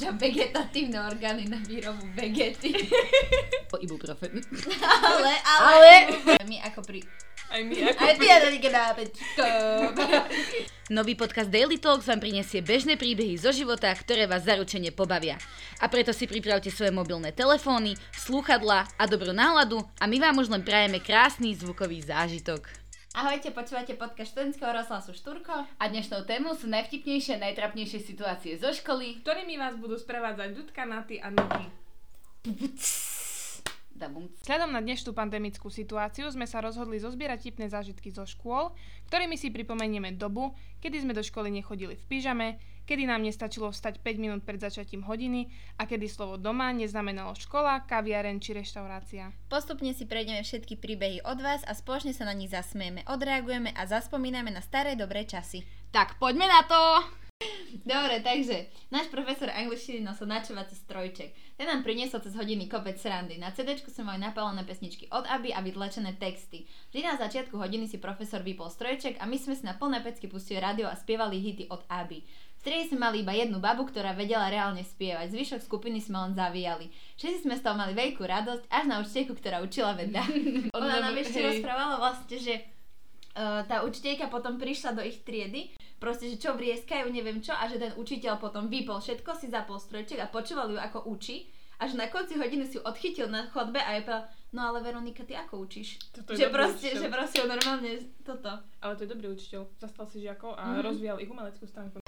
používam vegetatívne orgány na výrobu vegety. Ibuprofen. ale, ale, Ale- my ako pri... Aj my ako... Aj ty. Nový podcast Daily Talks vám prinesie bežné príbehy zo života, ktoré vás zaručene pobavia. A preto si pripravte svoje mobilné telefóny, slúchadlá a dobrú náladu a my vám už len prajeme krásny zvukový zážitok. Ahojte, počúvate podcast študentského rozhlasu Štúrko. A dnešnou témou sú najvtipnejšie a najtrapnejšie situácie zo školy. Ktorými vás budú sprevádzať Dudka, Naty a. Dabum. Vzhľadom na dnešnú pandemickú situáciu sme sa rozhodli zozbierať tipné zážitky zo škôl, ktorými si pripomenieme dobu, kedy sme do školy nechodili v pyžame, kedy nám nestačilo vstať 5 minút pred začatím hodiny a kedy slovo doma neznamenalo škola, kaviaren či reštaurácia. Postupne si prejdeme všetky príbehy od vás a spoločne sa na nich zasmieme, odreagujeme a zaspomíname na staré dobré časy. Tak poďme na to! Dobre, takže náš profesor angličtiny nosil načovací strojček. Ten nám priniesol cez hodiny kopec srandy. Na CD sme mali napálené pesničky od Aby a vytlačené texty. Vždy na začiatku hodiny si profesor vypol strojček a my sme si na plné pecky pustili rádio a spievali hity od Aby. V triede sme mali iba jednu babu, ktorá vedela reálne spievať. Zvyšok skupiny sme len zavíjali. Všetci sme z toho mali veľkú radosť, až na učiteľku, ktorá učila veda. Ona nám ešte rozprávala vlastne, že uh, tá učiteľka potom prišla do ich triedy, proste, že čo vrieskajú, neviem čo, a že ten učiteľ potom vypol všetko, si zapol strojček a počúval ju, ako učí. A že na konci hodiny si ju odchytil na chodbe a je povedal, no ale Veronika, ty ako učíš? Toto je že, proste, učiteľ. že proste normálne toto. Ale to je dobrý učiteľ. Zastal si žiakov a Mhm. rozvíjal ich umeleckú stránku.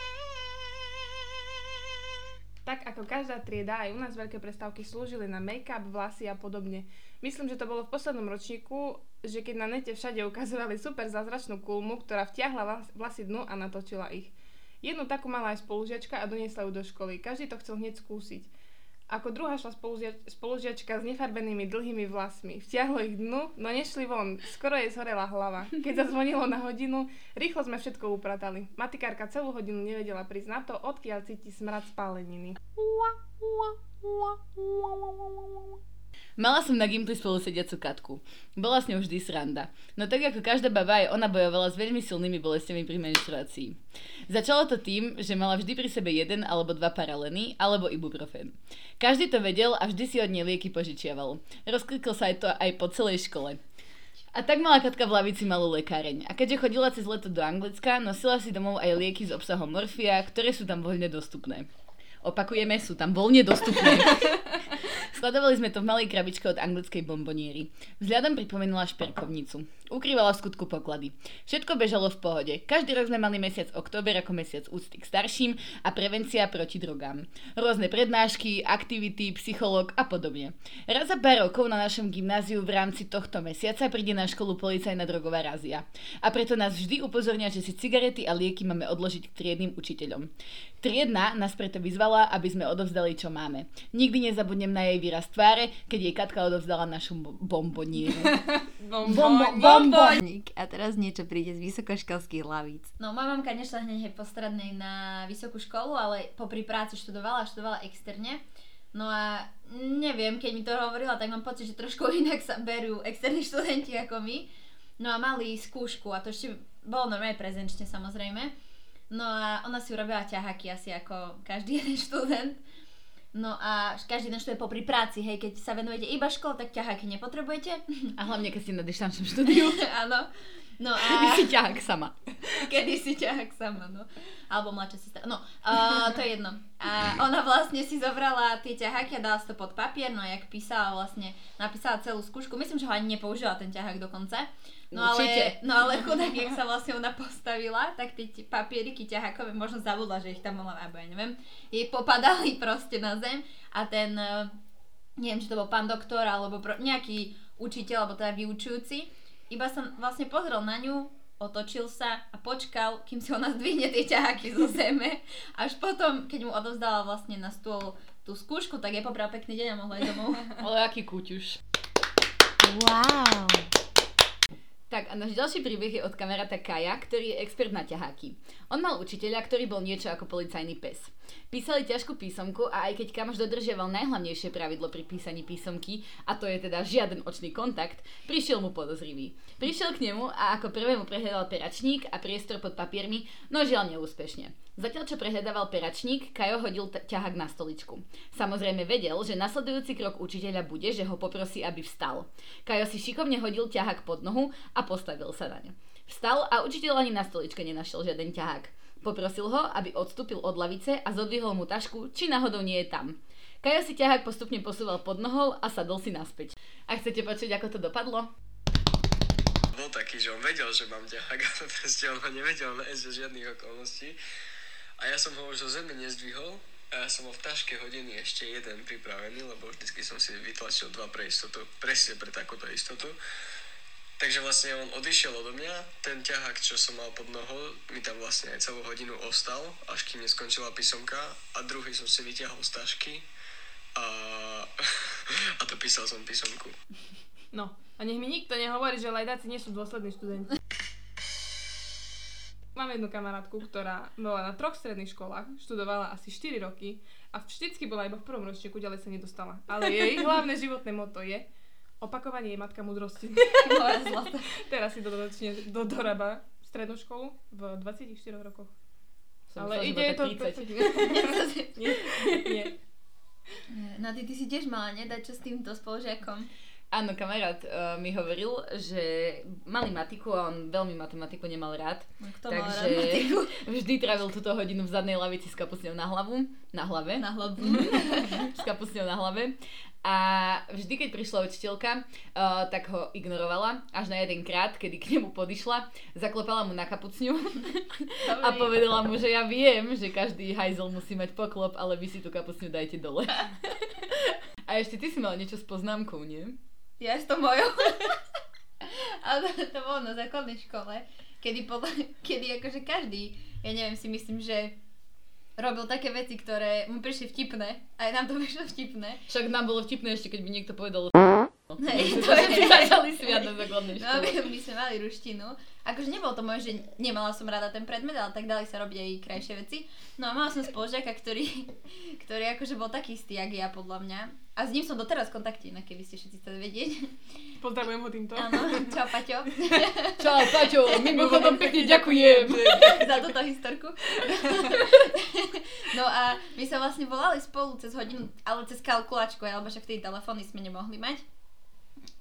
Tak ako každá trieda, aj u nás veľké prestávky slúžili na make-up, vlasy a podobne. Myslím, že to bolo v poslednom ročníku, že keď na nete všade ukazovali super zázračnú kulmu, ktorá vtiahla vlas- vlasy dnu a natočila ich. Jednu takú mala aj spolužiačka a doniesla ju do školy. Každý to chcel hneď skúsiť. Ako druhá šla spoluzia- spolužiačka s nefarbenými dlhými vlasmi. Vtiahlo ich dnu, no nešli von. Skoro jej zhorela hlava. Keď zazvonilo na hodinu, rýchlo sme všetko upratali. Matikárka celú hodinu nevedela prísť na to, odkiaľ cíti smrad spáleniny. Mala som na Gimply spolu sediacu Katku. Bola s ňou vždy sranda. No tak ako každá baba, aj ona bojovala s veľmi silnými bolestiami pri menštruácii. Začalo to tým, že mala vždy pri sebe jeden alebo dva paraleny, alebo ibuprofen. Každý to vedel a vždy si od nej lieky požičiaval. Rozklikol sa aj to aj po celej škole. A tak mala Katka v lavici malú lekáreň. A keďže chodila cez leto do Anglicka, nosila si domov aj lieky s obsahom morfia, ktoré sú tam voľne dostupné. Opakujeme, sú tam voľne dostupné. Skladovali sme to v malej krabičke od anglickej bomboniery. Vzhľadom pripomínala šperkovnicu. Ukrývala v skutku poklady. Všetko bežalo v pohode. Každý rok sme mali mesiac október ako mesiac úcty k starším a prevencia proti drogám. Rôzne prednášky, aktivity, psychológ a podobne. Raz za pár rokov na našom gymnáziu v rámci tohto mesiaca príde na školu policajná drogová razia. A preto nás vždy upozornia, že si cigarety a lieky máme odložiť k triednym učiteľom. Triedna nás preto vyzvala, aby sme odovzdali, čo máme. Nikdy nezabudnem na jej výraz tváre, keď jej Katka odovzdala našu bo- bombonieru. Bombo- Bomboník. A teraz niečo príde z vysokoškolských lavíc. No, moja mamka nešla hneď hej po strednej na vysokú školu, ale popri práci študovala, študovala externe. No a neviem, keď mi to hovorila, tak mám pocit, že trošku inak sa berú externí študenti ako my. No a mali skúšku a to ešte bolo normálne prezenčne samozrejme. No a ona si urobila ťahaky asi ako každý jeden študent. No a každý jeden študent popri práci, hej, keď sa venujete iba škole, tak ťahaky nepotrebujete. A hlavne, keď si na dištančnom štúdiu, Áno. No kedy a si ťahák sama. kedy si ťahák sama, no. Alebo mladšia sestra. No, uh, to je jedno. A ona vlastne si zobrala tie ťaháky a dala si to pod papier, no jak písala vlastne, napísala celú skúšku. Myslím, že ho ani nepoužila ten ťahák dokonca. No Určite. ale, no ale chudák, jak sa vlastne ona postavila, tak tie ti- papieriky ťahákové, možno zabudla, že ich tam mala, alebo ja neviem, jej popadali proste na zem a ten, eh, neviem, či to bol pán doktor, alebo pro, nejaký učiteľ, alebo teda vyučujúci, iba sa vlastne pozrel na ňu, otočil sa a počkal, kým si ona zdvihne tie ťaháky zo zeme. Až potom, keď mu odovzdala vlastne na stôl tú skúšku, tak je pobral pekný deň a mohla ísť domov. Ale aký kúťuš. Wow. Tak a náš ďalší príbeh je od kamaráta Kaja, ktorý je expert na ťaháky. On mal učiteľa, ktorý bol niečo ako policajný pes. Písali ťažkú písomku a aj keď kamoš dodržiaval najhlavnejšie pravidlo pri písaní písomky, a to je teda žiaden očný kontakt, prišiel mu podozrivý. Prišiel k nemu a ako prvému prehľadal peračník a priestor pod papiermi, no žiaľ neúspešne. Zatiaľ, čo prehľadával peračník, Kajo hodil t- ťahák na stoličku. Samozrejme vedel, že nasledujúci krok učiteľa bude, že ho poprosí, aby vstal. Kajo si šikovne hodil ťahák pod nohu a postavil sa na ňu. Vstal a učiteľ ani na stoličke nenašiel žiaden ťahák. Poprosil ho, aby odstúpil od lavice a zodvihol mu tašku, či náhodou nie je tam. Kajo si ťahák postupne posúval pod nohou a sadol si naspäť. A chcete počuť, ako to dopadlo? Bol taký, že on vedel, že mám ťahák, ale proste on ho nevedel nájsť za žiadnych okolností. A ja som ho už zo zeme nezdvihol a ja som mal v taške hodiny ešte jeden pripravený, lebo vždycky som si vytlačil dva pre istotu, presne pre takúto istotu. Takže vlastne on odišiel odo mňa, ten ťahák, čo som mal pod nohou, mi tam vlastne aj celú hodinu ostal, až kým neskončila písomka a druhý som si vyťahol z tašky a, a dopísal som písomku. No, a nech mi nikto nehovorí, že lajdáci nie sú dôslední študenti. Mám jednu kamarátku, ktorá bola na troch stredných školách, študovala asi 4 roky a vždycky bola iba v prvom ročníku, ďalej sa nedostala. Ale jej hlavné životné moto je opakovanie je matka múdrosti. Teraz si to dodatočne dodorába strednú školu v 24 rokoch. Som Ale ide to... tak 30. nie, nie. No ty, ty si tiež mala nedať čo s týmto spolužiakom. Áno, kamarát uh, mi hovoril, že mali matiku a on veľmi matematiku nemal rád. No, kto mal rád takže matiku? vždy trávil túto hodinu v zadnej lavici s kapusňou na hlavu, na hlave, Na hlavu. s kapusňou na hlave. A vždy, keď prišla učiteľka, uh, tak ho ignorovala, až na jeden krát, kedy k nemu podišla, zaklopala mu na kapucňu a povedala mu, že ja viem, že každý hajzel musí mať poklop, ale vy si tú kapucňu dajte dole. A ešte ty si mal niečo s poznámkou, nie? Ja s to mojou. Ale to bolo na základnej škole, kedy, podľa, kedy akože každý, ja neviem, si myslím, že robil také veci, ktoré mu prišli vtipné. Aj nám to prišlo vtipné. Však nám bolo vtipné ešte, keď by niekto povedal Hej, to je- na základnej No, škole. my, my sme mali ruštinu. Akože nebolo to moje, že nemala som rada ten predmet, ale tak dali sa robiť aj krajšie veci. No a mala som spolužiaka, ktorý, ktorý akože bol taký istý, jak ja, podľa mňa. A s ním som doteraz v kontakte, inak keby ste všetci chceli vedieť. Pozdravujem ho týmto. Áno, čau Paťo. Čau, Paťo, mimochodom pekne ďakujem. za túto historku. no a my sa vlastne volali spolu cez hodinu, ale cez kalkulačku, alebo však vtedy telefóny sme nemohli mať.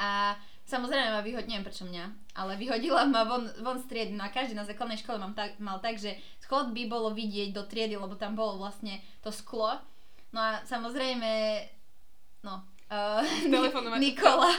A samozrejme ma vyhodila, neviem prečo mňa, ale vyhodila ma von, von z triedy. No a každý na základnej škole mám tak, mal tak, že schod by bolo vidieť do triedy, lebo tam bolo vlastne to sklo. No a samozrejme, no, Uh, Telefonovať. Nikola,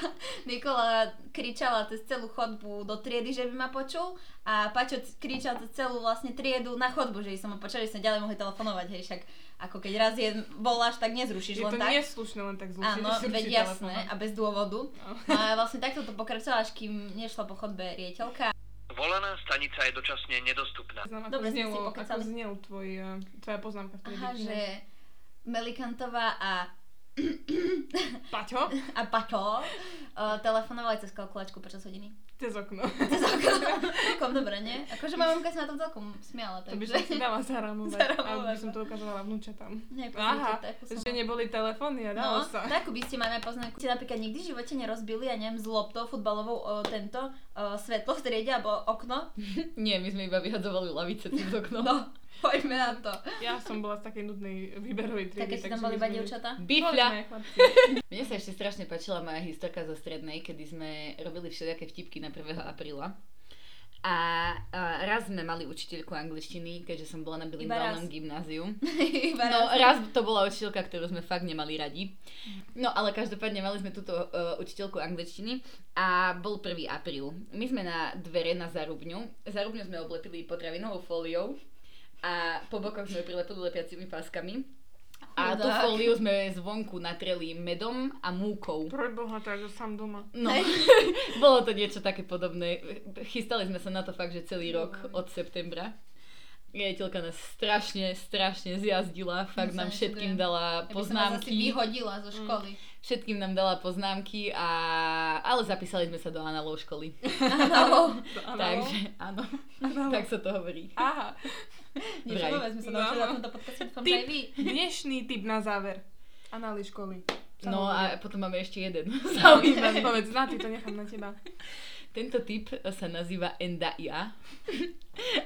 Nikola kričala cez celú chodbu do triedy, že by ma počul a Paťo c- kričal cez celú vlastne triedu na chodbu, že som ho počuli, že sme ďalej mohli telefonovať, hej, však ako keď raz je voláš, tak nezrušíš Je len to tak. neslušné len tak zlušiť. Áno, zrušiť veď jasné a bez dôvodu. No. No a vlastne takto to pokračovalo, až kým nešla po chodbe riediteľka. Volaná stanica je dočasne nedostupná. Znam, ako, Dobre, sme si znelo, ako znel tvoj, eh, tvoja poznámka v Aha, že Melikantová a Paťo, a Paťo uh, telefonovali cez kalkulačku počas hodiny. cez okno. Cez okno. Celkom dobre, nie? Akože moja mamka sa na tom celkom smiala, To by takže... som si dala zaramovať. Zaramovať, by som no. to ukazovala vnúčatám. Aha, som že neboli telefóny a dalo No, sa. takú by ste aj poznámku. Ste napríklad nikdy v živote nerozbili, ja neviem, z loptou futbalovou o, tento o, svetlo v triede alebo okno? Nie, my sme iba vyhadzovali lavice cez okno. No, poďme na to. Ja som bola z takej nudnej výberovej triedy. Také si tam takže boli iba sme- dievčatá? Bifľa. Mne sa ešte strašne páčila moja historka zo strednej, kedy sme robili všelijaké vtipky na 1. apríla. A, a raz sme mali učiteľku angličtiny, keďže som bola na bilingválnom gymnáziu. Iba No raz. raz to bola učiteľka, ktorú sme fakt nemali radi. No ale každopádne mali sme túto uh, učiteľku angličtiny a bol 1. apríl. My sme na dvere na Zarubňu. Zarubňu sme oblepili potravinovou fóliou a po bokoch sme prilepili lepiacimi páskami. A tú Chudák. fóliu sme zvonku natreli medom a múkou. Preboha, takže sám doma. No, bolo to niečo také podobné. Chystali sme sa na to fakt, že celý rok od septembra. Riaditeľka nás strašne, strašne zjazdila. Fakt No nám všetkým dala som poznámky. vyhodila zo školy. Všetkým nám dala poznámky, a... ale zapísali sme sa do analov školy. Áno. Takže áno, tak sa to hovorí. Aha, Nové sme sa No, naučili no. na tomto podcaste, Tip. aj vy. dnešný tip na záver. Anály školy. No a potom máme ešte jeden zaujímavý. Povedz, na ty to nechám na teba. Tento typ sa nazýva Enda Ja.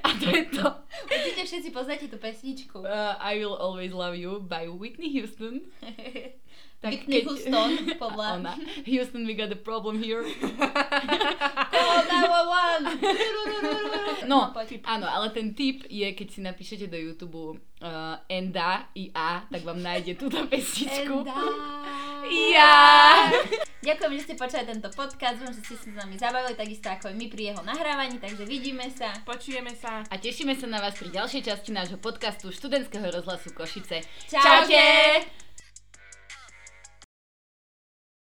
A to je to Určite všetci poznáte tú pesničku. uh, I Will Always Love You by Whitney Houston. Whitney Houston, podľa... Ona. Houston, we got a problem here. Call 911. No, áno, ale ten tip je, keď si napíšete do YouTube uh, Enda i A, tak vám nájde túto pesničku. Enda. Ja! Ďakujem, že ste počuli tento podcast, dúfam, že ste sa s nami zabavili, takisto ako aj my pri jeho nahrávaní, takže vidíme sa. Počujeme sa. A tešíme sa na vás pri ďalšej časti nášho podcastu študentského rozhlasu Košice. Čaute!